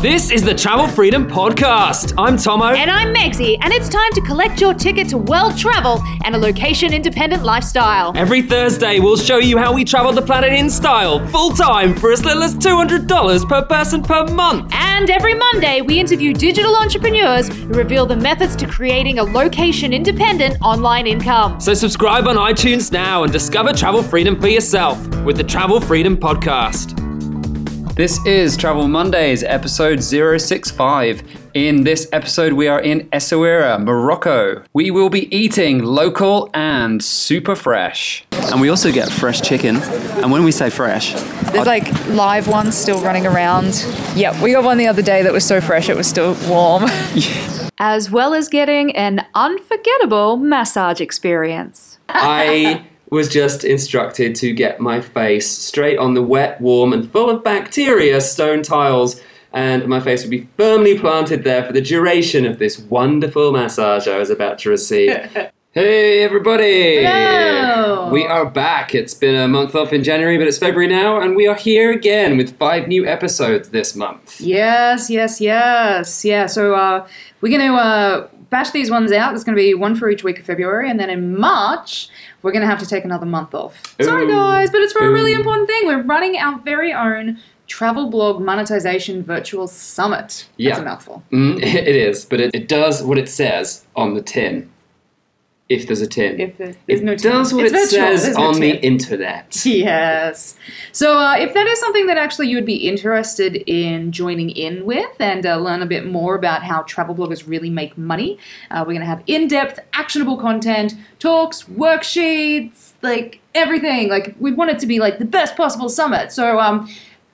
This is the Travel Freedom Podcast. I'm Tomo. And I'm Megsy, and it's time to collect your ticket to world travel and a location independent lifestyle. Every Thursday, we'll show you how we travel the planet in style, full time, for as little as $200 per person per month. And every Monday, we interview digital entrepreneurs who reveal the methods to creating a location independent online income. So subscribe on iTunes now and discover travel freedom for yourself with the Travel Freedom Podcast. This is Travel Mondays, episode 065. In this episode, we are in Essaouira, Morocco. We will be eating local and super fresh. And we also get fresh chicken. And when we say fresh, There's like live ones still running around. Yep, we got one the other day that was so fresh it was still warm. As well as getting an unforgettable massage experience. I was just instructed to get my face straight on the wet, warm, and full of bacteria stone tiles, and my face would be firmly planted there for the duration of this wonderful massage I was about to receive. Hey everybody! Hello! We are back. It's been a month off in January, but it's February now, and we are here again with five new episodes this month. yes, yes, yes. Yeah, so uh, we're going to uh, batch these ones out. There's going to be one for each week of February, and then in March, we're going to have to take another month off. Sorry, guys, but it's for a really important thing. We're running our very own travel blog monetization virtual summit. Yeah. That's a mouthful. Mm, it is, but it, it does what it says on the tin. If there's a tin. If there's, there's it no does what It's it virtual, says no on the internet. Yes. So, uh, if that is something that actually you would be interested in joining in with and uh, learn a bit more about how travel bloggers really make money, uh, we're going to have in depth, actionable content, talks, worksheets, like everything. Like, we want it to be like the best possible summit. So, um,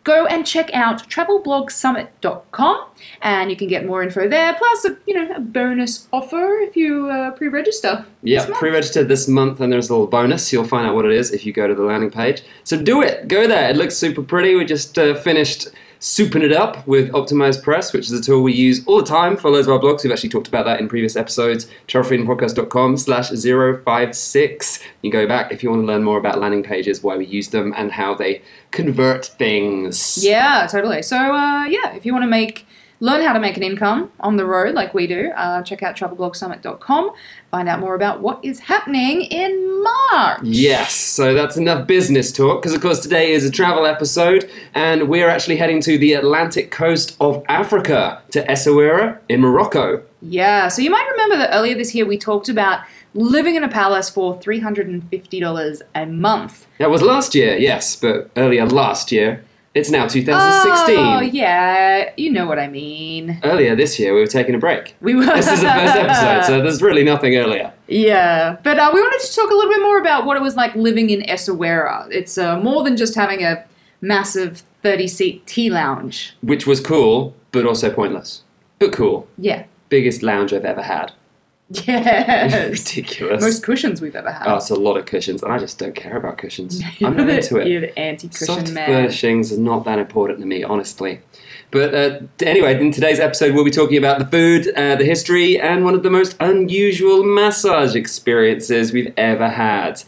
go and check out travelblogsummit.com and you can get more info there plus a you know a bonus offer if you uh, pre-register Yeah, pre-register this month, and there's a little bonus. You'll find out what it is if you go to the landing page. So do it. Go there. It looks super pretty. We just uh, finished souping it up with OptimizePress, which is a tool we use all the time for loads of our blogs. We've actually talked about that in previous episodes. travelfreedompodcast.com slash 056. You go back if you want to learn more about landing pages, why we use them, and how they convert things. Yeah, totally. So, uh, yeah, if you want to make learn how to make an income on the road like we do, uh, check out travelblogsummit.com. Find out more about what is happening in March. Yes, so that's enough business talk because, of course, today is a travel episode and we're actually heading to the Atlantic coast of Africa to Essaouira in Morocco. Yeah. So you might remember that earlier this year we talked about living in a palace for three hundred and fifty dollars a month. That was last year, yes, but earlier last year. It's now 2016. Oh yeah, you know what I mean. Earlier this year, we were taking a break. We were. This is the first episode, so there's really nothing earlier. Yeah, but uh, we wanted to talk a little bit more about what it was like living in Essaouira. It's uh, more than just having a massive 30 seat tea lounge. Which was cool, but also pointless. But cool. Yeah. Biggest lounge I've ever had. Yes. Ridiculous. Most cushions we've ever had. oh, it's a lot of cushions, and I just don't care about cushions. I'm not into it. You're the anti Soft man. furnishings are not that important to me, honestly. But uh, anyway, in today's episode, we'll be talking about the food, uh, the history, and one of the most unusual massage experiences we've ever had.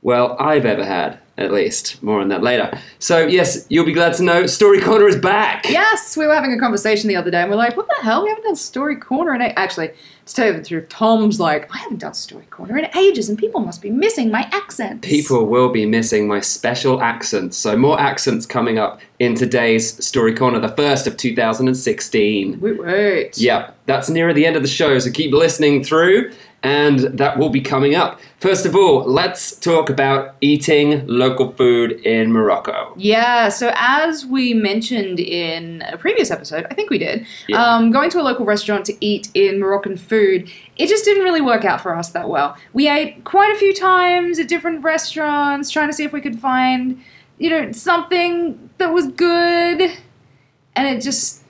Well, I've ever had, at least. More on that later. So, yes, you'll be glad to know Story Corner is back. Yes, we were having a conversation the other day and we're like, what the hell? We haven't done Story Corner in a-" Actually, to tell you the truth, Tom's like, I haven't done Story Corner in ages and people must be missing my accents. People will be missing my special accents. So, more accents coming up in today's Story Corner, the first of 2016. Wait, wait. Yeah, that's nearer the end of the show, so keep listening through, and that will be coming up. First of all, let's talk about eating local food in Morocco. Yeah, so as we mentioned in a previous episode, I think we did, Yeah. um, going to a local restaurant to eat in Moroccan food, it just didn't really work out for us that well. We ate quite a few times at different restaurants, trying to see if we could find, you know, something that was good, and it just.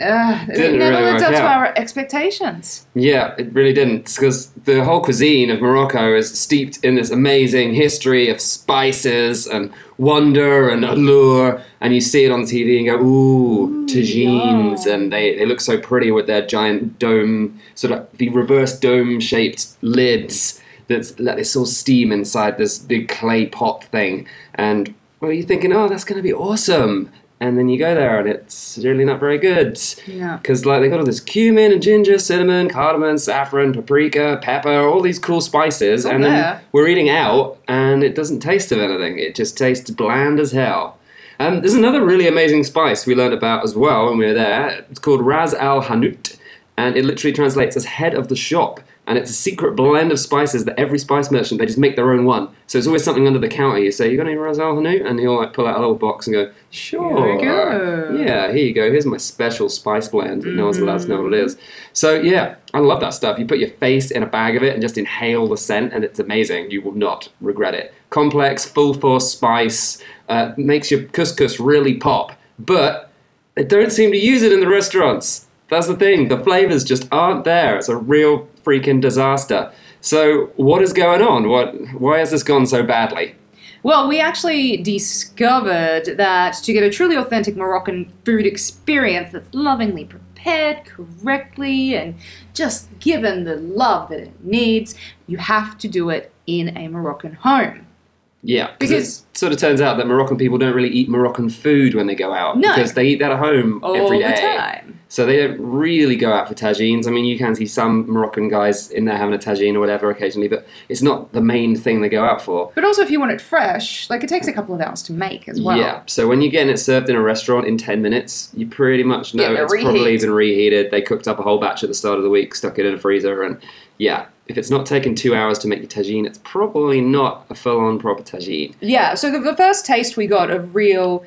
Uh, it never really lived up to our expectations. Yeah, it really didn't, because the whole cuisine of Morocco is steeped in this amazing history of spices and wonder and allure, and you see it on TV and go, ooh, tagines, yeah. and they, they look so pretty with their giant dome, sort of the reverse dome shaped lids that's let this all steam inside this big clay pot thing. And well, you're thinking, oh, that's going to be awesome. And then you go there and it's really not very good. Yeah. Because like they got all this cumin and ginger, cinnamon, cardamom, saffron, paprika, pepper, all these cool spices, and then we're eating out and it doesn't taste of anything. It just tastes bland as hell. Um, there's another really amazing spice we learned about as well when we were there. It's called Ras Al Hanout, and it literally translates as head of the shop. And it's a secret blend of spices that every spice merchant they just make their own one. So it's always something under the counter. You say, "You got any Ras Al Hanout?" And he'll like pull out a little box and go, "Sure, go." yeah, here you go. Here's my special spice blend. No one's allowed to know what it is. So yeah, I love that stuff. You put your face in a bag of it and just inhale the scent, and it's amazing. You will not regret it. Complex, full force spice uh, makes your couscous really pop, but they don't seem to use it in the restaurants. That's the thing. The flavors just aren't there. It's a real freaking disaster. So what is going on? What? Why has this gone so badly? Well, we actually discovered that to get a truly authentic Moroccan food experience that's lovingly prepared correctly and just given the love that it needs, you have to do it in a Moroccan home. Yeah, because it sort of turns out that Moroccan people don't really eat Moroccan food when they go out No. because they eat that at home All every time. So they don't really go out for tagines. I mean, you can see some Moroccan guys in there having a tagine or whatever occasionally, but it's not the main thing they go out for. But also, if you want it fresh, like it takes a couple of hours to make as well. Yeah. So when you're getting it served in a restaurant in 10 minutes, you pretty much know it's probably been reheated. They cooked up a whole batch at the start of the week, stuck it in a freezer, and yeah, if it's not taking two hours to make your tagine, it's probably not a full on proper tagine. Yeah, so the, the first taste we got of real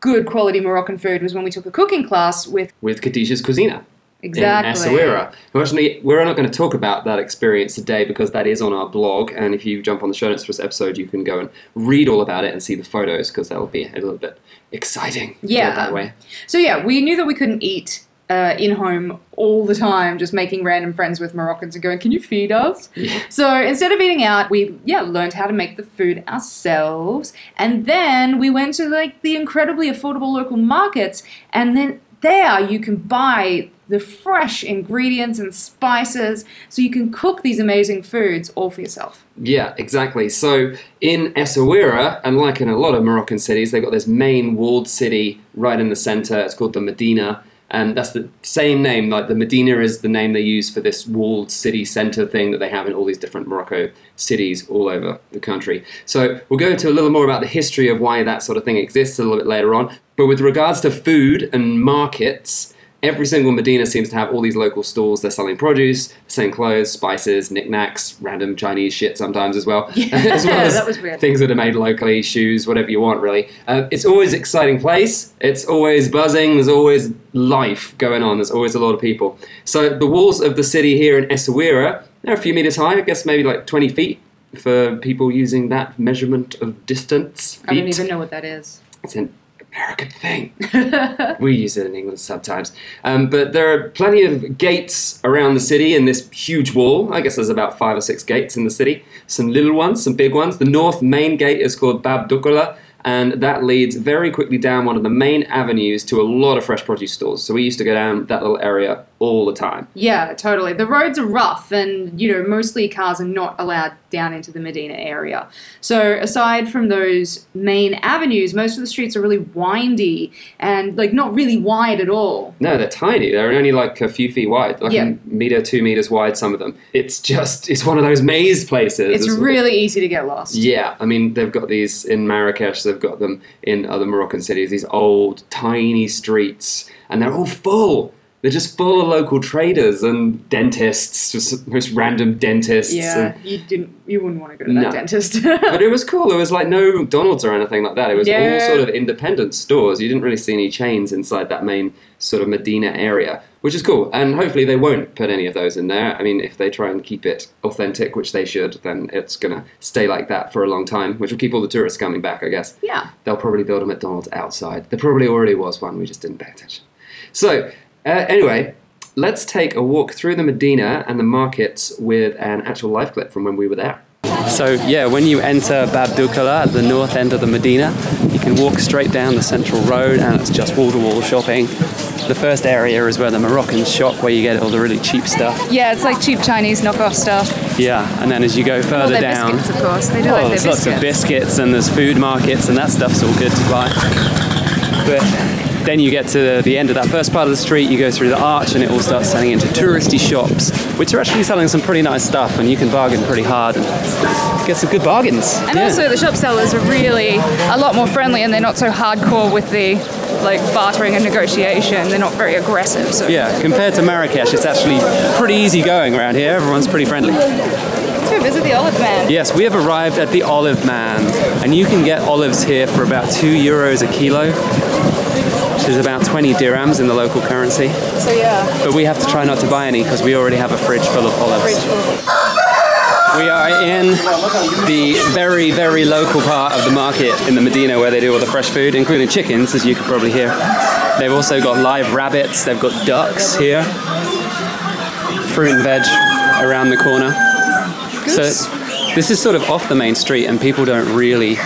good quality Moroccan food was when we took a cooking class with With Kadisha's Cuisina. exactly in Essaouira. Actually, we're not going to talk about that experience today because that is on our blog, and if you jump on the show notes for this episode, you can go and read all about it and see the photos because that will be a little bit exciting. Yeah. that way. So yeah, we knew that we couldn't eat uh, in home all the time, just making random friends with Moroccans and going, "Can you feed us?" Yeah. So instead of eating out, we yeah learned how to make the food ourselves, and then we went to like the incredibly affordable local markets, and then there you can buy the fresh ingredients and spices, so you can cook these amazing foods all for yourself. Yeah, exactly. So in Essaouira, and like in a lot of Moroccan cities, they've got this main walled city right in the center. It's called the Medina. And that's the same name, like the Medina is the name they use for this walled city center thing that they have in all these different Morocco cities all over the country. So we'll go into a little more about the history of why that sort of thing exists a little bit later on. But with regards to food and markets, every single Medina seems to have all these local stores. They're selling produce, selling clothes, spices, knickknacks, random Chinese shit sometimes as well. as well as that was weird. things that are made locally, shoes, whatever you want, really. Uh, it's always an exciting place. It's always buzzing. There's always life going on. There's always a lot of people. So the walls of the city here in Essaouira, they're a few meters high. I guess maybe like 20 feet for people using that measurement of distance. Feet. I don't even know what that is. It's an American thing. we use it in England sometimes. Um, but there are plenty of gates around the city in this huge wall. I guess there's about five or six gates in the city. Some little ones, some big ones. The north main gate is called Bab Dukala, and that leads very quickly down one of the main avenues to a lot of fresh produce stores. So we used to go down that little area all the time. Yeah, totally. The roads are rough, and you know, mostly cars are not allowed down into the Medina area. So, aside from those main avenues, most of the streets are really windy and like not really wide at all. No, they're tiny. They're only like a few feet wide, like Yeah. a meter, two meters wide. Some of them. It's just it's one of those maze places. It's really easy to get lost. Yeah, I mean they've got these in Marrakesh. They've got them in other Moroccan cities. These old, tiny streets, and they're all full. They're just full of local traders and dentists, just, just random dentists. Yeah, and- you didn't. You wouldn't want to go to that dentist. but it was cool. There was like no McDonald's or anything like that. It was all sort of independent stores. You didn't really see any chains inside that main sort of Medina area, which is cool. And hopefully they won't put any of those in there. I mean, if they try and keep it authentic, which they should, then it's gonna stay like that for a long time, which will keep all the tourists coming back, I guess. yeah. They'll probably build a McDonald's outside. There probably already was one. We just didn't pay attention. So uh, anyway. Let's take a walk through the Medina and the markets with an actual live clip from when we were there. So yeah, when you enter Bab Dukala at the north end of the Medina, you can walk straight down the central road and it's just wall-to-wall shopping. The first area is where the Moroccans shop, where you get all the really cheap stuff. Yeah, it's like cheap Chinese knockoff stuff. Yeah, and then as you go further they're down, biscuits, of course. They do oh, like there's their lots of biscuits and there's food markets and that stuff's all good to buy. But then you get to the end of that first part of the street, you go through the arch, and it all starts turning into touristy shops, which are actually selling some pretty nice stuff, and you can bargain pretty hard and get some good bargains. And Yeah. also, the shop sellers are really a lot more friendly, and they're not so hardcore with the like bartering and negotiation. They're not very aggressive. So yeah, compared to Marrakesh, it's actually pretty easy going around here. Everyone's pretty friendly. let's visit the Olive Man. Yes, we have arrived at the Olive Man, and you can get olives here for about two euros a kilo, which is about 20 dirhams in the local currency. So yeah, But we have to try not to buy any because we already have a fridge full of olives. We are in the very, very local part of the market in the Medina where they do all the fresh food, including chickens, as you could probably hear. They've also got live rabbits, they've got ducks here, fruit and veg around the corner. So this is sort of off the main street, and people don't really.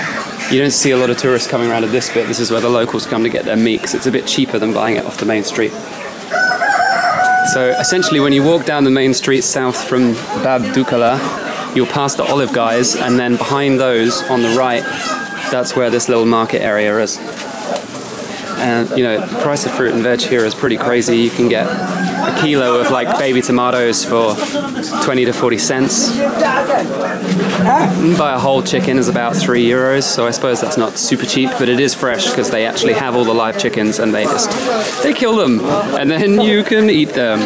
You don't see a lot of tourists coming around at this bit. This is where the locals come to get their meat 'cause it's a bit cheaper than buying it off the main street. So essentially, when you walk down the main street south from Bab Dukala, you'll pass the olive guys, and then behind those on the right, that's where this little market area is. And you know, the price of fruit and veg here is pretty crazy. You can get a kilo of like baby tomatoes for 20 to 40 cents. And buy a whole chicken is about three euros, so I suppose that's not super cheap, but it is fresh because they actually have all the live chickens and they just they kill them and then you can eat them.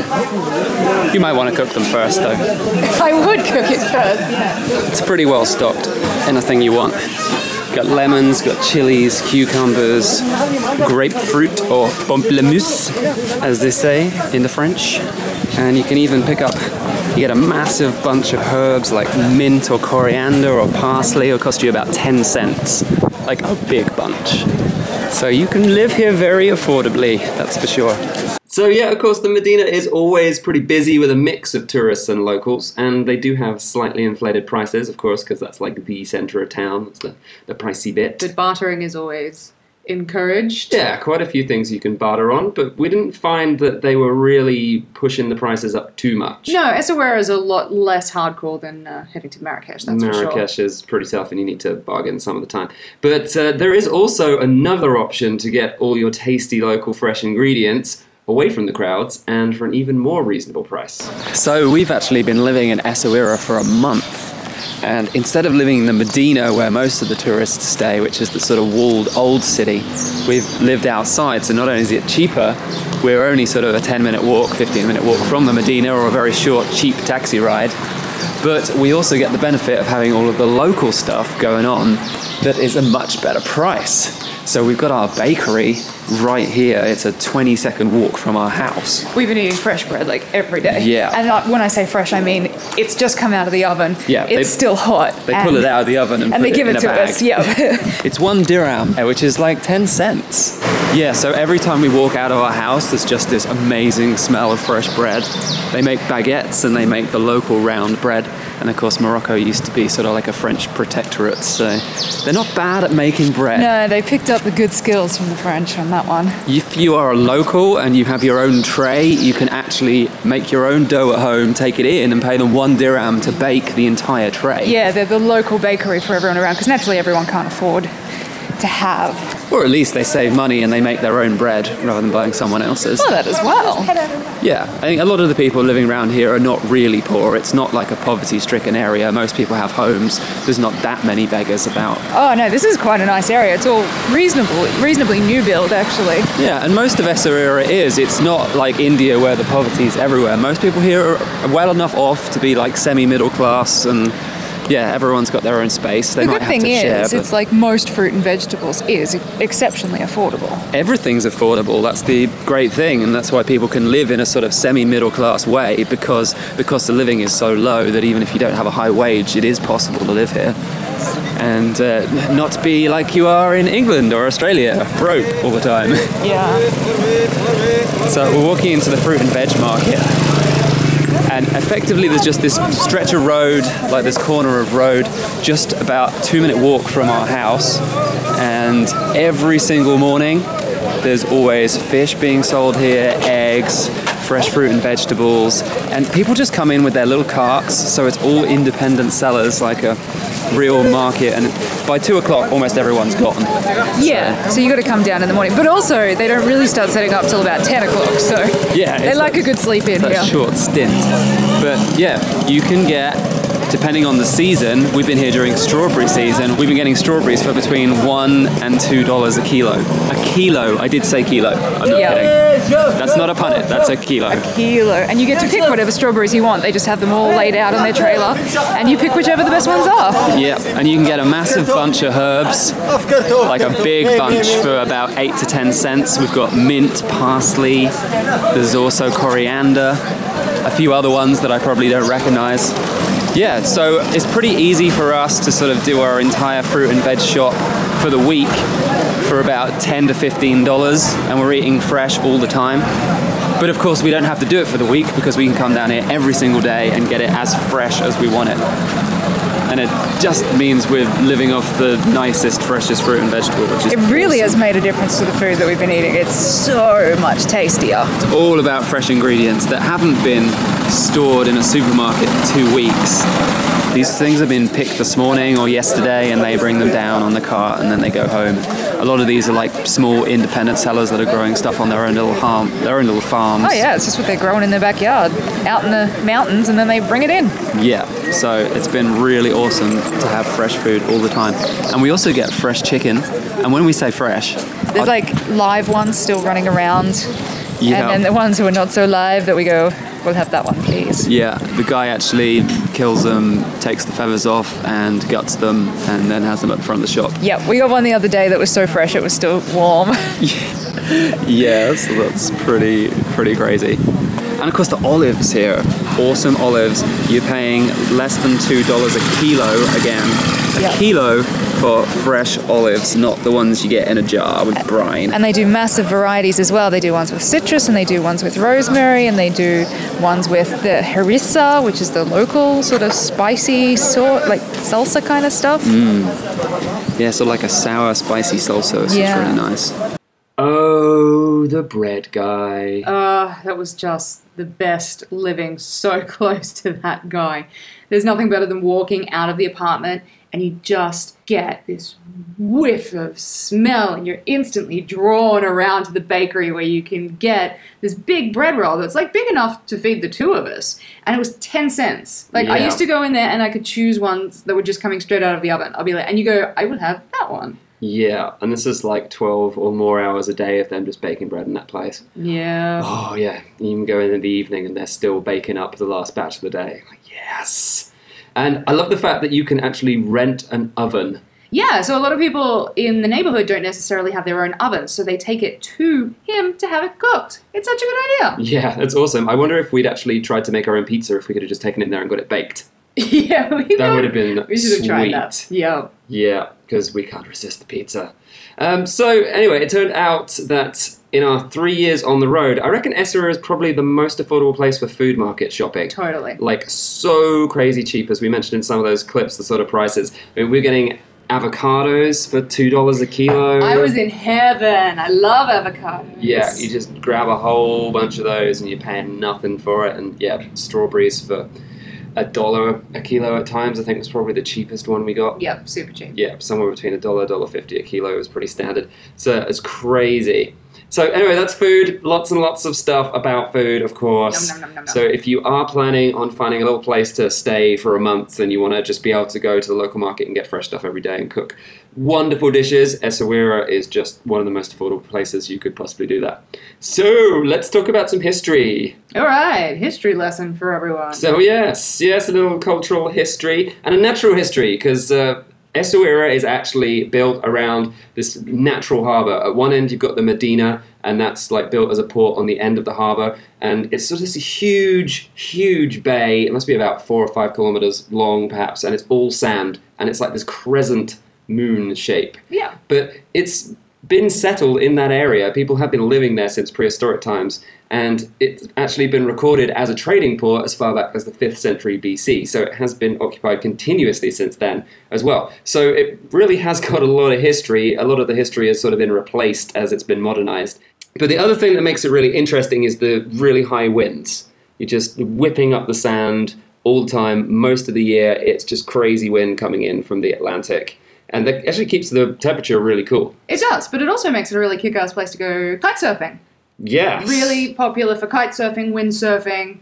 You might want to cook them first though. I would cook it first. It's pretty well stocked. Anything you want. Got lemons, got chilies, cucumbers, grapefruit or pamplemousse, as they say in the French. And you can even pick up, you get a massive bunch of herbs like mint or coriander or parsley. It'll cost you about 10 cents. Like a big bunch. So you can live here very affordably, that's for sure. So yeah, of course, the Medina is always pretty busy with a mix of tourists and locals, and they do have slightly inflated prices, of course, because that's like the centre of town. It's the, the pricey bit. But bartering is always encouraged. Yeah, quite a few things you can barter on, but we didn't find that they were really pushing the prices up too much. No, Essaouira is a lot less hardcore than uh, heading to Marrakesh. That's for sure. Marrakesh is pretty tough, and you need to bargain some of the time. But uh, there is also another option to get all your tasty local fresh ingredients away from the crowds and for an even more reasonable price. So we've actually been living in Essaouira for a month. And instead of living in the Medina where most of the tourists stay, which is the sort of walled old city, we've lived outside. So not only is it cheaper, we're only sort of a 10 minute walk, 15 minute walk from the Medina or a very short, cheap taxi ride. But we also get the benefit of having all of the local stuff going on that is a much better price. So we've got our bakery right here. It's a 20 second walk from our house. We've been eating fresh bread like every day. Yeah. And when I say fresh, I mean it's just come out of the oven. Yeah, It's they- still hot. They pull it out of the oven and, And they give it a to bag. us. Yeah. It's one dirham, which is like 10 cents. Yeah, so every time we walk out of our house, there's just this amazing smell of fresh bread. They make baguettes and they make the local round bread. And of course, Morocco used to be sort of like a French protectorate, so they're not bad at making bread. no, they picked up the good skills from the French on that one. If you are a local and you have your own tray, you can actually make your own dough at home, take it in, and pay them one dirham to bake the entire tray. Yeah, they're the local bakery for everyone around because naturally everyone can't afford to have. Or at least they save money and they make their own bread rather than buying someone else's. Well, that as well. Yeah, I think a lot of the people living around here are not really poor. It's not like a poverty stricken area. Most people have homes. There's not that many beggars about. Oh no, this is quite a nice area. It's all reasonable, reasonably new build actually. Yeah, and most of Essaouira is. It's not like India where the poverty is everywhere. Most people here are well enough off to be like semi middle class and yeah, everyone's got their own space. They The might good have thing to share, is, but it's like most fruit and vegetables is exceptionally affordable. everything's affordable. That's the great thing, and that's why people can live in a sort of semi-middle class way because the cost of living is so low that even if you don't have a high wage, it is possible to live here and uh, not be like you are in England or Australia, broke all the time. Yeah. So we're walking into the fruit and veg market. And effectively, there's just this stretch of road, like this corner of road, just about two minute walk from our house. And every single morning, there's always fish being sold here, eggs, fresh fruit and vegetables, and people just come in with their little carts. So it's all independent sellers, like a real market. And by two o'clock, almost everyone's gone. Yeah, so you got to come down in the morning. But also, they don't really start setting up till about 10 o'clock, so Yeah, they like a good sleep in that here. short stint. But yeah, you can get, depending on the season, we've been here during strawberry season, we've been getting strawberries for between one and two dollars a kilo. A kilo, I did say kilo, I'm not Yeah. kidding. That's not a punnet, that's a kilo. A kilo. And you get to pick whatever strawberries you want. They just have them all laid out on their trailer, and you pick whichever the best ones are. Yeah, and you can get a massive bunch of herbs, like a big bunch for about eight to ten cents. We've got mint, parsley, there's also coriander, a few other ones that I probably don't recognize. Yeah, so it's pretty easy for us to sort of do our entire fruit and veg shop for the week for about 10 to 15 dollars and we're eating fresh all the time. But of course, we don't have to do it for the week because we can come down here every single day and get it as fresh as we want it and it just means we're living off the nicest, freshest fruit and vegetable, which is It really has made a difference to the food that we've been eating. It's so much tastier. It's all about fresh ingredients that haven't been stored in a supermarket for two weeks. These things have been picked this morning or yesterday, and they bring them down on the cart, and then they go home. A lot of these are like small independent sellers that are growing stuff on their own little farm, their own little farms. Oh, yeah, it's just what they're growing in their backyard, out in the mountains, and then they bring it in. Yeah, so it's been really awesome to have fresh food all the time. And we also get fresh chicken. And when we say fresh, There's like live ones still running around, yeah, and then the ones who are not so live that we go, we'll have that one, please. yeah, the guy actually kills them, takes the feathers off, and guts them, and then has them up the front of the shop. Yeah, we got one the other day that was so fresh it was still warm. Yeah, so that's pretty pretty crazy. And of course, the olives here, awesome olives. You're paying less than two dollars a kilo again. A Yeah. kilo for fresh olives, not the ones you get in a jar with brine. And they do massive varieties as well. They do ones with citrus, and they do ones with rosemary, and they do ones with the harissa, which is the local sort of spicy sort, like salsa kind of stuff. Mm. Yeah, so like a sour, spicy salsa, which Yeah. is really nice. The bread guy. Uh, that was just the best living so close to that guy. There's nothing better than walking out of the apartment and you just get this whiff of smell and you're instantly drawn around to the bakery where you can get this big bread roll that's like big enough to feed the two of us. And it was 10 cents. Like I used to go in there and I could choose ones that were just coming straight out of the oven. I'll be like, and you go, I would have that one. Yeah, and this is like 12 or more hours a day of them just baking bread in that place. Yeah. Oh, yeah. You can go in in the evening and they're still baking up the last batch of the day. Like, yes. And I love the fact that you can actually rent an oven. Yeah, so a lot of people in the neighborhood don't necessarily have their own oven, so they take it to him to have it cooked. It's such a good idea. Yeah, that's awesome. I wonder if we'd actually tried to make our own pizza if we could have just taken it in there and got it baked. yeah, we That would have been We should have tried that. Yeah. Yeah, because we can't resist the pizza. Um, so anyway, it turned out that in our three years on the road, I reckon Essaouira is probably the most affordable place for food market shopping. Totally. Like so crazy cheap, as we mentioned in some of those clips, the sort of prices. I mean, we're getting avocados for two dollars a kilo. I was in heaven. I love avocados. Yeah, you just grab a whole bunch of those and you're paying nothing for it. And yeah, strawberries for a dollar a kilo at times. I think was probably the cheapest one we got. Yep, super cheap. Yeah, somewhere between a dollar, dollar fifty a kilo is pretty standard. So it's crazy. So anyway, that's food. Lots and lots of stuff about food, of course. Nom, nom, nom. So if you are planning on finding a little place to stay for a month and you want to just be able to go to the local market and get fresh stuff every day and cook wonderful dishes, Essaouira is just one of the most affordable places you could possibly do that. So let's talk about some history. All right, history lesson for everyone. So yes, yes, a little cultural history and a natural history because uh, Essaouira is actually built around this natural harbour. At one end, you've got the Medina, and that's like built as a port on the end of the harbour, and it's sort of this huge, huge bay. It must be about four or five kilometres long, perhaps, and it's all sand, and it's like this crescent moon shape yeah. but it's been settled in that area. People have been living there since prehistoric times, and it's actually been recorded as a trading port as far back as the 5th century BC. So it has been occupied continuously since then as well. So it really has got a lot of history. A lot of the history has sort of been replaced as it's been modernized. But the other thing that makes it really interesting is the really high winds. You're just whipping up the sand all the time, most of the year. It's just crazy wind coming in from the Atlantic. And that actually keeps the temperature really cool. It does, but it also makes it a really kick-ass place to go kite surfing. Yes. Really popular for kite surfing, wind surfing,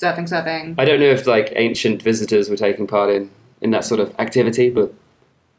surfing, surfing. I don't know if like ancient visitors were taking part in, in that sort of activity, but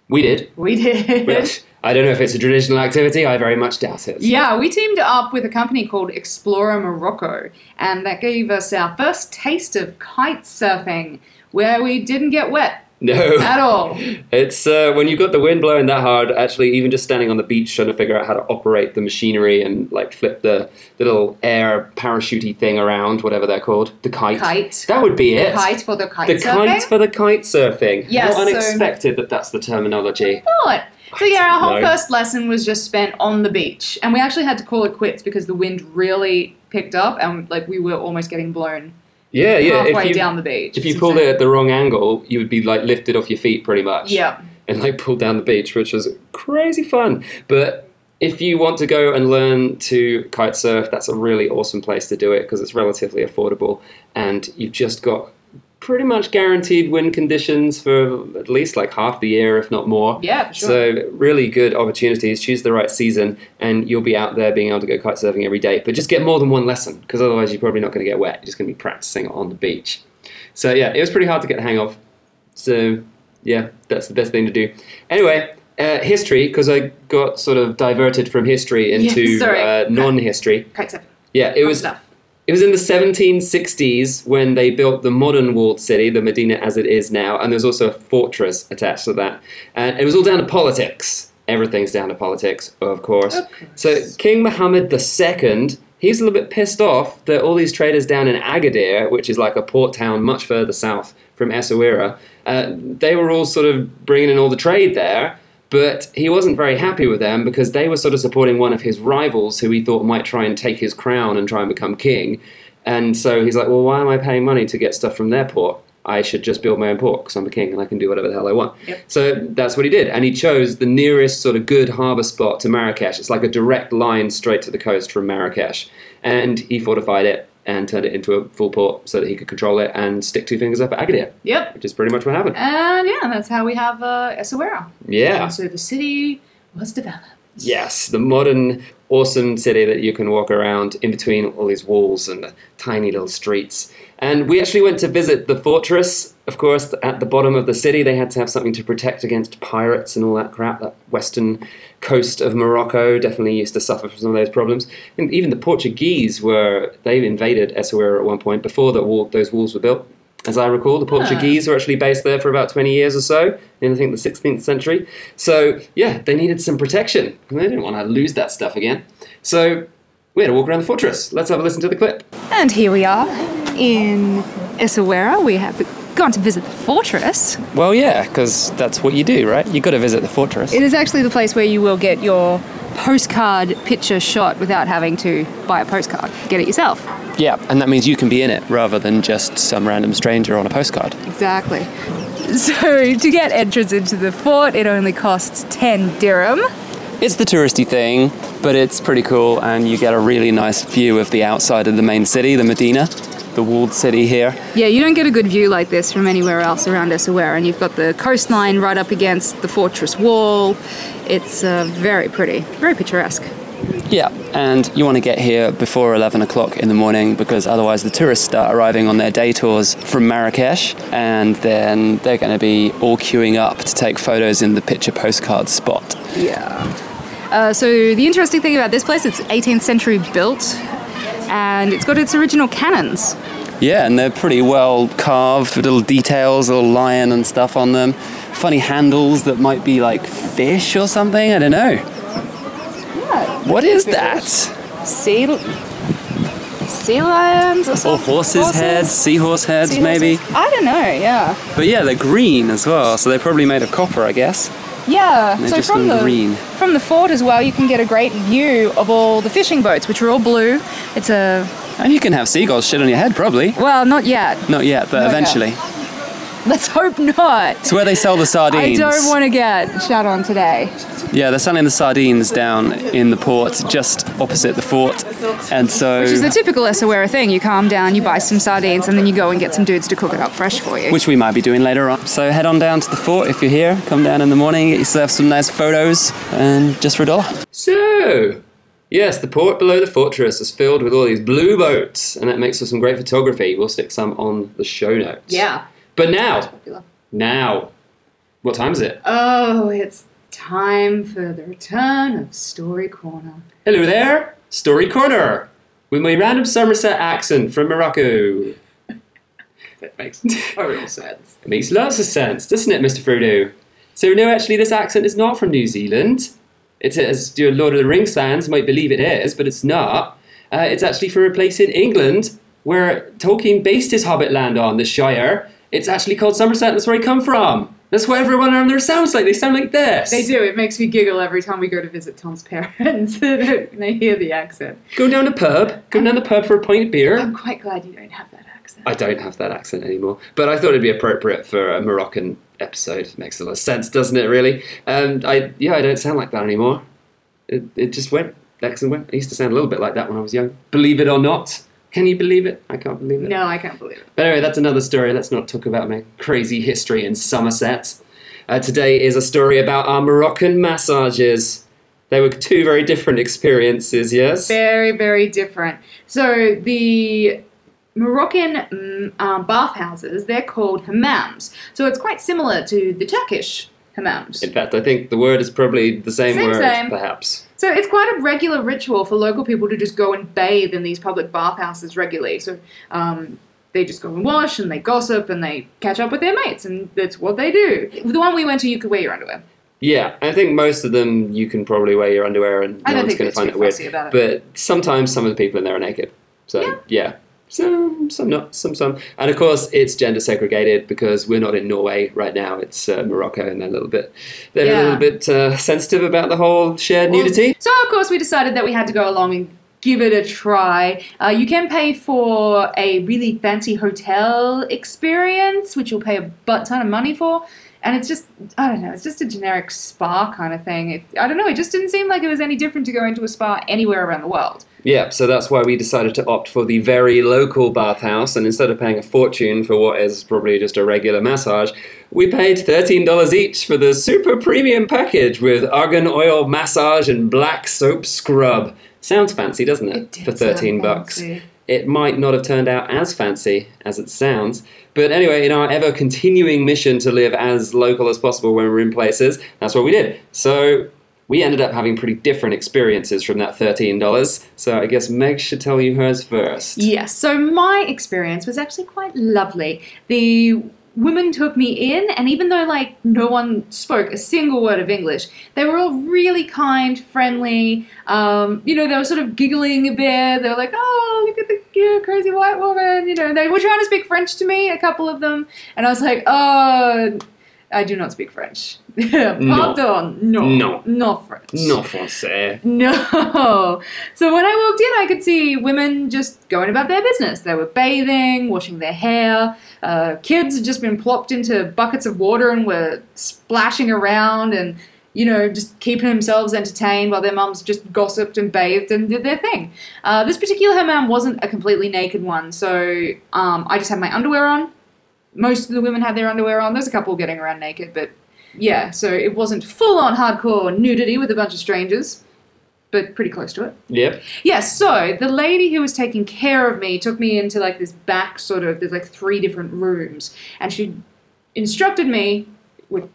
we did. We did. But I don't know if it's a traditional activity. I very much doubt it. Yeah, we teamed up with a company called Explorer Morocco, and that gave us our first taste of kite surfing, where we didn't get wet No. at all. It's uh, when you've got the wind blowing that hard. Actually, even just standing on the beach trying to figure out how to operate the machinery and like flip the, the little air parachutey thing around, whatever they're called, the kite. Kite. That would be it. Kite for the kite The surfing. kite for the kite surfing. Yes, How so- unexpected that that's the terminology. What? So yeah, our whole first lesson was just spent on the beach, and we actually had to call it quits because the wind really picked up, and like we were almost getting blown Yeah, yeah. halfway if you, down the beach. if you pulled insane. it at the wrong angle, you would be like lifted off your feet pretty much. Yeah. and like pulled down the beach, which was crazy fun. But if you want to go and learn to kite surf, that's a really awesome place to do it because it's relatively affordable and you've just got pretty much guaranteed wind conditions for at least like half the year, if not more. Yeah, for sure. So really good opportunities. Choose the right season, and you'll be out there being able to go kite surfing every day. But just get more than one lesson, because otherwise you're probably not going to get wet. You're just going to be practicing on the beach. So yeah, it was pretty hard to get the hang of. So yeah, that's the best thing to do. Anyway, uh, history, because I got sort of diverted from history into sorry. uh, non-history. kite surfing. Yeah, it Fun was stuff. It was in the 1760s when they built the modern walled city, the Medina as it is now, and there's also a fortress attached to that. And it was all down to politics. Everything's down to politics, of course. Of course. So King Muhammad II, he's a little bit pissed off that all these traders down in Agadir, which is like a port town much further south from Essaouira, uh, they were all sort of bringing in all the trade there. But he wasn't very happy with them because they were sort of supporting one of his rivals who he thought might try and take his crown and try and become king. And so he's like, well, why am I paying money to get stuff from their port? I should just build my own port because I'm a king and I can do whatever the hell I want. Yep. So that's what he did. And he chose the nearest sort of good harbour spot to Marrakesh. It's like a direct line straight to the coast from Marrakesh. And he fortified it and turned it into a full port so that he could control it and stick two fingers up at Agadir, Yep. which is pretty much what happened. And yeah, that's how we have uh, Essaouira. Yeah. And so the city was developed. Yes, the modern, awesome city that you can walk around in between all these walls and the tiny little streets. And we actually went to visit the fortress. Of course, at the bottom of the city, they had to have something to protect against pirates and all that crap. That western coast of Morocco definitely used to suffer from some of those problems. And even the Portuguese were, they invaded Essaouira at one point before the wall, those walls were built. As I recall, the Portuguese ah. were actually based there for about 20 years or so, in I think the 16th century. So, yeah, they needed some protection. They didn't want to lose that stuff again. So, we had to walk around the fortress. Let's have a listen to the clip. And here we are in Essaouira. We have gone to visit the fortress. Well, yeah, because that's what you do, right? You got to visit the fortress. It is actually the place where you will get your postcard picture shot without having to buy a postcard. Get it yourself. yeah, and that means you can be in it rather than just some random stranger on a postcard. Exactly. So to get entrance into the fort, it only costs 10 dirham. It's the touristy thing, but it's pretty cool, and you get a really nice view of the outside of the main city, the Medina, the walled city here. Yeah, you don't get a good view like this from anywhere else around Essaouira, and you've got the coastline right up against the fortress wall. It's uh, very pretty, very picturesque. Yeah, and you want to get here before 11 o'clock in the morning because otherwise the tourists start arriving on their day tours from Marrakesh and then they're going to be all queuing up to take photos in the picture postcard spot. Yeah. Uh, so the interesting thing about this place, it's 18th century built, and it's got its original cannons. Yeah, and they're pretty well carved with little details, a little lion and stuff on them. Funny handles that might be like fish or something, I don't know. What is that? Sea, sea lions or Or something? horses' heads, seahorse heads, Seahorses? maybe. I don't know. Yeah. But yeah, they're green as well, so they're probably made of copper, I guess. Yeah. They're so from the green. from the fort as well, you can get a great view of all the fishing boats, which are all blue. It's a And you can have seagulls shit on your head, probably. well, not yet. Not yet, but Not yet. Eventually. Let's hope not. It's where they sell the sardines. I don't want to get shot on today. Yeah, they're selling the sardines down in the port, just opposite the fort, and so Which is the typical Essaouira thing. You calm down, you buy some sardines, and then you go and get some dudes to cook it up fresh for you. which we might be doing later on. So head on down to the fort if you're here. Come down in the morning, get yourself some nice photos, and just for a dollar. So, yes, the port below the fortress is filled with all these blue boats, and that makes for some great photography. We'll stick some on the show notes. Yeah. But now, now, what time is it? Oh, it's time for the return of Story Corner. Hello there, Story Corner, with my random Somerset accent from Morocco. That makes total sense. It makes lots of sense, doesn't it, Mr. Frodo? So, no, actually, this accent is not from New Zealand. It's as your Lord of the Rings fans might believe it is, but it's not. Uh, it's actually for a place in England where Tolkien based his Hobbit land on, the Shire. It's actually called Somerset, that's where I come from. That's what everyone around there sounds like. They sound like this. They do. It makes me giggle every time we go to visit Tom's parents and they hear the accent. Go down the pub, go down the pub for a pint of beer. I'm quite glad you don't have that accent. I don't have that accent anymore, but I thought it'd be appropriate for a Moroccan episode. It makes a lot of sense, doesn't it? Really? Um, I yeah, I don't sound like that anymore. It, it just went. The accent went. I used to sound a little bit like that when I was young. Believe it or not. Can you believe it? I can't believe it. No, I can't believe it. But anyway, that's another story. Let's not talk about my crazy history in Somerset. Uh, today is a story about our Moroccan massages. They were two very different experiences, yes? Very, very different. So the Moroccan mm, um, bathhouses, they're called hammams. So it's quite similar to the Turkish hammams. In fact, I think the word is probably the same, Same, word, same. perhaps. So it's quite a regular ritual for local people to just go and bathe in these public bathhouses regularly. So um, they just go and wash and they gossip and they catch up with their mates, and that's what they do. The one we went to, you could wear your underwear. Yeah, I think most of them you can probably wear your underwear and no one's going to find it weird. it. But sometimes some of the people in there are naked. So Yeah. yeah. Some, some not, some, some. And of course, it's gender segregated because we're not in Norway right now. It's uh, Morocco, and they're a little bit, they're a little bit uh, sensitive about the whole shared nudity. So of course we decided that we had to go along and give it a try. Uh, you can pay for a really fancy hotel experience, which you'll pay a butt ton of money for. And it's just, I don't know, it's just a generic spa kind of thing. It, I don't know, it just didn't seem like it was any different to go into a spa anywhere around the world. Yeah, so that's why we decided to opt for the very local bathhouse, and instead of paying a fortune for what is probably just a regular massage, we paid $13 each for the super premium package with argan oil massage and black soap scrub. Sounds fancy, doesn't it? It for 13 sound bucks. It might not have turned out as fancy as it sounds, but anyway, in our ever continuing mission to live as local as possible when we're in places, that's what we did. So we ended up having pretty different experiences from that $13. So I guess Meg should tell you hers first. Yes, so my experience was actually quite lovely. The women took me in, and even though like no one spoke a single word of English, they were all really kind, friendly. Um, you know, they were sort of giggling a bit. They were like, "Oh, look at the crazy white woman." You know, they were trying to speak French to me, a couple of them, and I was like, "Oh." I do not speak French. Pardon. No. No. No French. No français. No. So when I walked in, I could see women just going about their business. They were bathing, washing their hair. Uh, kids had just been plopped into buckets of water and were splashing around and, you know, just keeping themselves entertained while their mums just gossiped and bathed and did their thing. Uh, this particular hammam wasn't a completely naked one, so um, I just had my underwear on. Most of the women had their underwear on. There's a couple getting around naked, but yeah, so it wasn't full on hardcore nudity with a bunch of strangers, but pretty close to it. Yep. Yes, so the lady who was taking care of me took me into like this back sort of, there's like three different rooms, and she instructed me with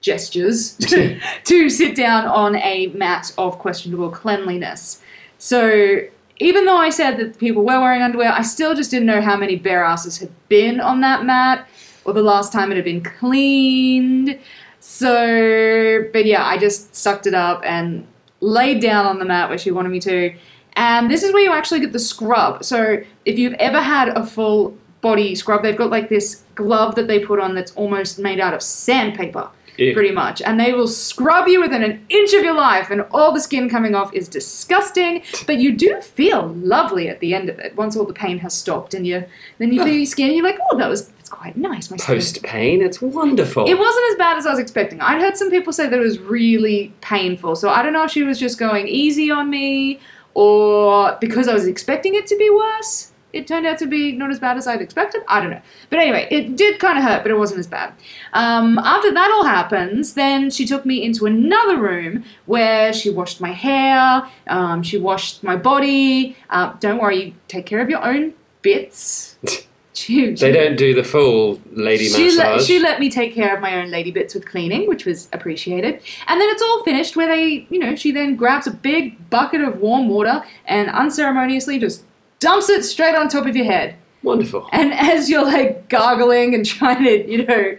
gestures to, to sit down on a mat of questionable cleanliness. So even though I said that people were wearing underwear, I still just didn't know how many bare asses had been on that mat or the last time it had been cleaned. So, but yeah, I just sucked it up and laid down on the mat where she wanted me to. And this is where you actually get the scrub. So, if you've ever had a full body scrub, they've got like this glove that they put on that's almost made out of sandpaper, Ew. pretty much. And they will scrub you within an inch of your life, and all the skin coming off is disgusting. But you do feel lovely at the end of it once all the pain has stopped, and you then you feel your skin. You're like, oh, that was It's quite nice. My Post pain, it's wonderful. It wasn't as bad as I was expecting. I'd heard some people say that it was really painful. So I don't know if she was just going easy on me or because I was expecting it to be worse. It turned out to be not as bad as I'd expected. I don't know. But anyway, it did kind of hurt, but it wasn't as bad. Um, after that all happens, then she took me into another room where she washed my hair, um, she washed my body. Uh, don't worry, you take care of your own bits. She- they she- don't do the full lady she let, massage. she let me take care of my own lady bits with cleaning, which was appreciated. And then it's all finished where they, you know, she then grabs a big bucket of warm water and unceremoniously just dumps it straight on top of your head. Wonderful. And as you're like gargling and trying to, you know,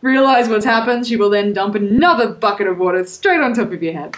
realize what's happened, she will then dump another bucket of water straight on top of your head.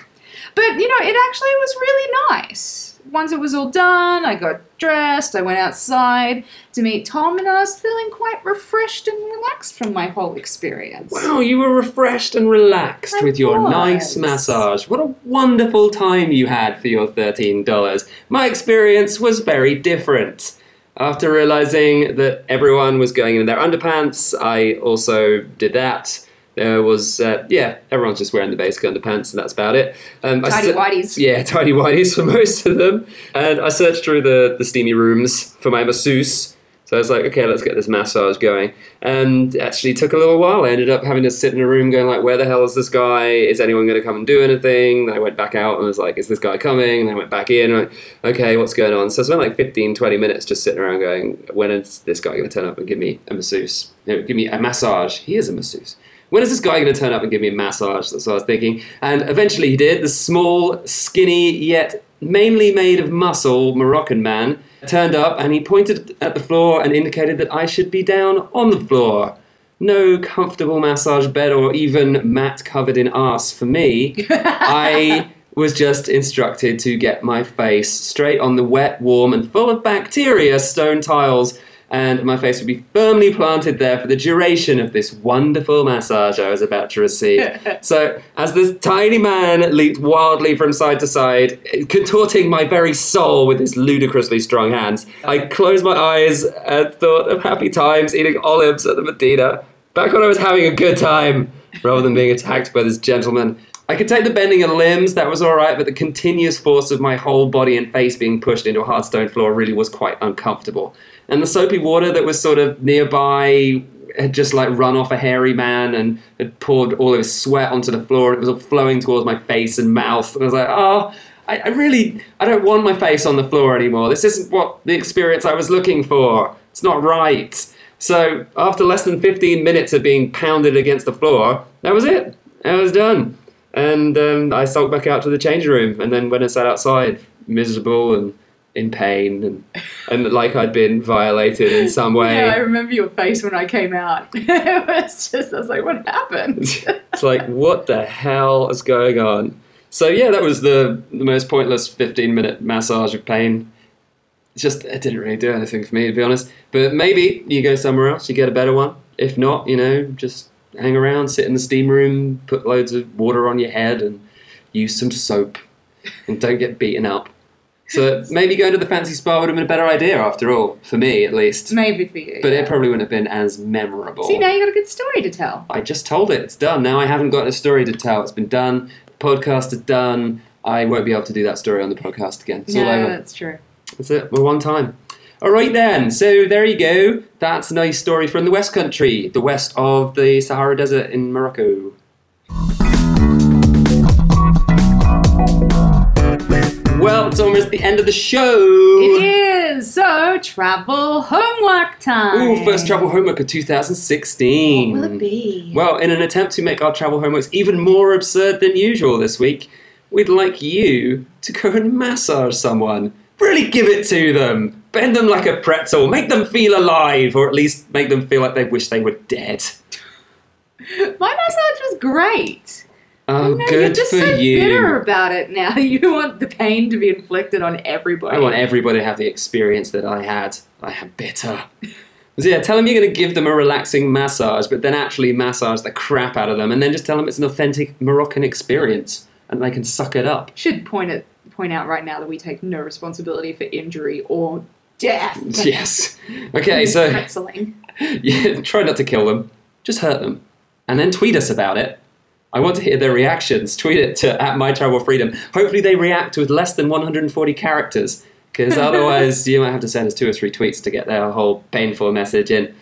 But, you know, it actually was really nice. Once it was all done, I got dressed, I went outside to meet Tom, and I was feeling quite refreshed and relaxed from my whole experience. Wow, you were refreshed and relaxed I with your nice massage. What a wonderful time you had for your $13. My experience was very different. After realizing that everyone was going in their underpants, I also did that. There was, uh, yeah, everyone's just wearing the basic underpants, and that's about it. Um, Tidy se- whities. Yeah, tidy whities for most of them. And I searched through the, the steamy rooms for my masseuse. So I was like, okay, let's get this massage going. And actually took a little while. I ended up having to sit in a room going like, where the hell is this guy? Is anyone going to come and do anything? Then I went back out and was like, is this guy coming? And I went back in and like, okay, what's going on? So I spent like 15, 20 minutes just sitting around going, when is this guy going to turn up and give me a masseuse? You know, give me a massage. He is a masseuse. When is this guy going to turn up and give me a massage? That's what I was thinking. And eventually he did. The small, skinny, yet mainly made of muscle Moroccan man turned up and he pointed at the floor and indicated that I should be down on the floor. No comfortable massage bed or even mat covered in arse for me. I was just instructed to get my face straight on the wet, warm, and full of bacteria stone tiles, and my face would be firmly planted there for the duration of this wonderful massage I was about to receive. so, as this tiny man leaped wildly from side to side, contorting my very soul with his ludicrously strong hands, I closed my eyes and thought of happy times eating olives at the Medina. Back when I was having a good time, rather than being attacked by this gentleman. I could take the bending of limbs, that was alright, but the continuous force of my whole body and face being pushed into a hard stone floor really was quite uncomfortable. And the soapy water that was sort of nearby had just like run off a hairy man and had poured all of his sweat onto the floor. It was all flowing towards my face and mouth. And I was like, oh, I, I really, I don't want my face on the floor anymore. This isn't what the experience I was looking for. It's not right. So after less than 15 minutes of being pounded against the floor, that was it. I was done. And um, I sulked back out to the changing room and then went and sat outside, miserable and in pain and, and like I'd been violated in some way. Yeah, I remember your face when I came out. it was just, I was like, what happened? it's like, what the hell is going on? So yeah, that was the, the most pointless 15 minute massage of pain. It's just, it didn't really do anything for me, to be honest. But maybe you go somewhere else, you get a better one. If not, you know, just hang around, sit in the steam room, put loads of water on your head, and use some soap, and don't get beaten up. So maybe going to the fancy spa would have been a better idea, after all, for me at least. Maybe for you. But yeah. it probably wouldn't have been as memorable. See, now you got a good story to tell. I just told it. It's done. Now I haven't got a story to tell. It's been done. The podcast is done. I won't be able to do that story on the podcast again. It's all over. that's true. That's it. We're one time. All right then. So there you go. That's a nice story from the West Country, the west of the Sahara Desert in Morocco. Well, it's almost the end of the show. It is. So, travel homework time. Ooh, first travel homework of 2016. What will it be? Well, in an attempt to make our travel homeworks even more absurd than usual this week, we'd like you to go and massage someone. Really give it to them. Bend them like a pretzel. Make them feel alive, or at least make them feel like they wish they were dead. My massage was great. Oh, no, you're good just for so you. bitter about it now. You want the pain to be inflicted on everybody. I want everybody to have the experience that I had. I am bitter. So yeah, tell them you're going to give them a relaxing massage, but then actually massage the crap out of them, and then just tell them it's an authentic Moroccan experience, and they can suck it up. Should point it point out right now that we take no responsibility for injury or death. Yes. Okay, so Pretzeling. yeah, try not to kill them. Just hurt them. And then tweet us about it. I want to hear their reactions. Tweet it to at my travel freedom. Hopefully they react with less than 140 characters, because otherwise you might have to send us two or three tweets to get their whole painful message in.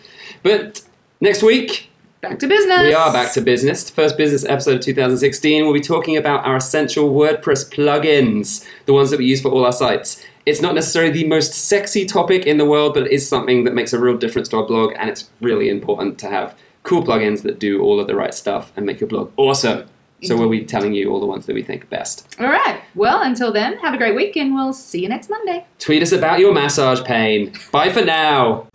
But next week, Back to business. we are back to business. The First business episode of 2016. We'll be talking about our essential WordPress plugins, the ones that we use for all our sites. It's not necessarily the most sexy topic in the world, but it is something that makes a real difference to our blog, and it's really important to have cool plugins that do all of the right stuff and make your blog awesome. So mm-hmm. we'll be telling you all the ones that we think best. All right. Well, until then, have a great week, and we'll see you next Monday. Tweet us about your massage pain. Bye for now.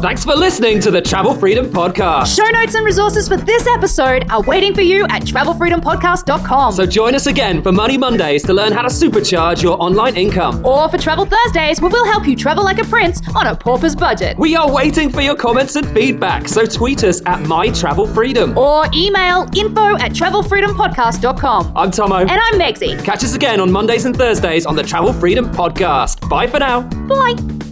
Thanks for listening to the Travel Freedom Podcast. Show notes and resources for this episode are waiting for you at travelfreedompodcast.com. So join us again for Money Mondays to learn how to supercharge your online income. or for Travel Thursdays, where we'll help you travel like a prince on a pauper's budget. We are waiting for your comments and feedback, so tweet us at My Travel Freedom. Or email info at travelfreedompodcast.com. I'm Tomo. And I'm Megsy. Catch us again on Mondays and Thursdays on the Travel Freedom Podcast. Bye for now. Bye.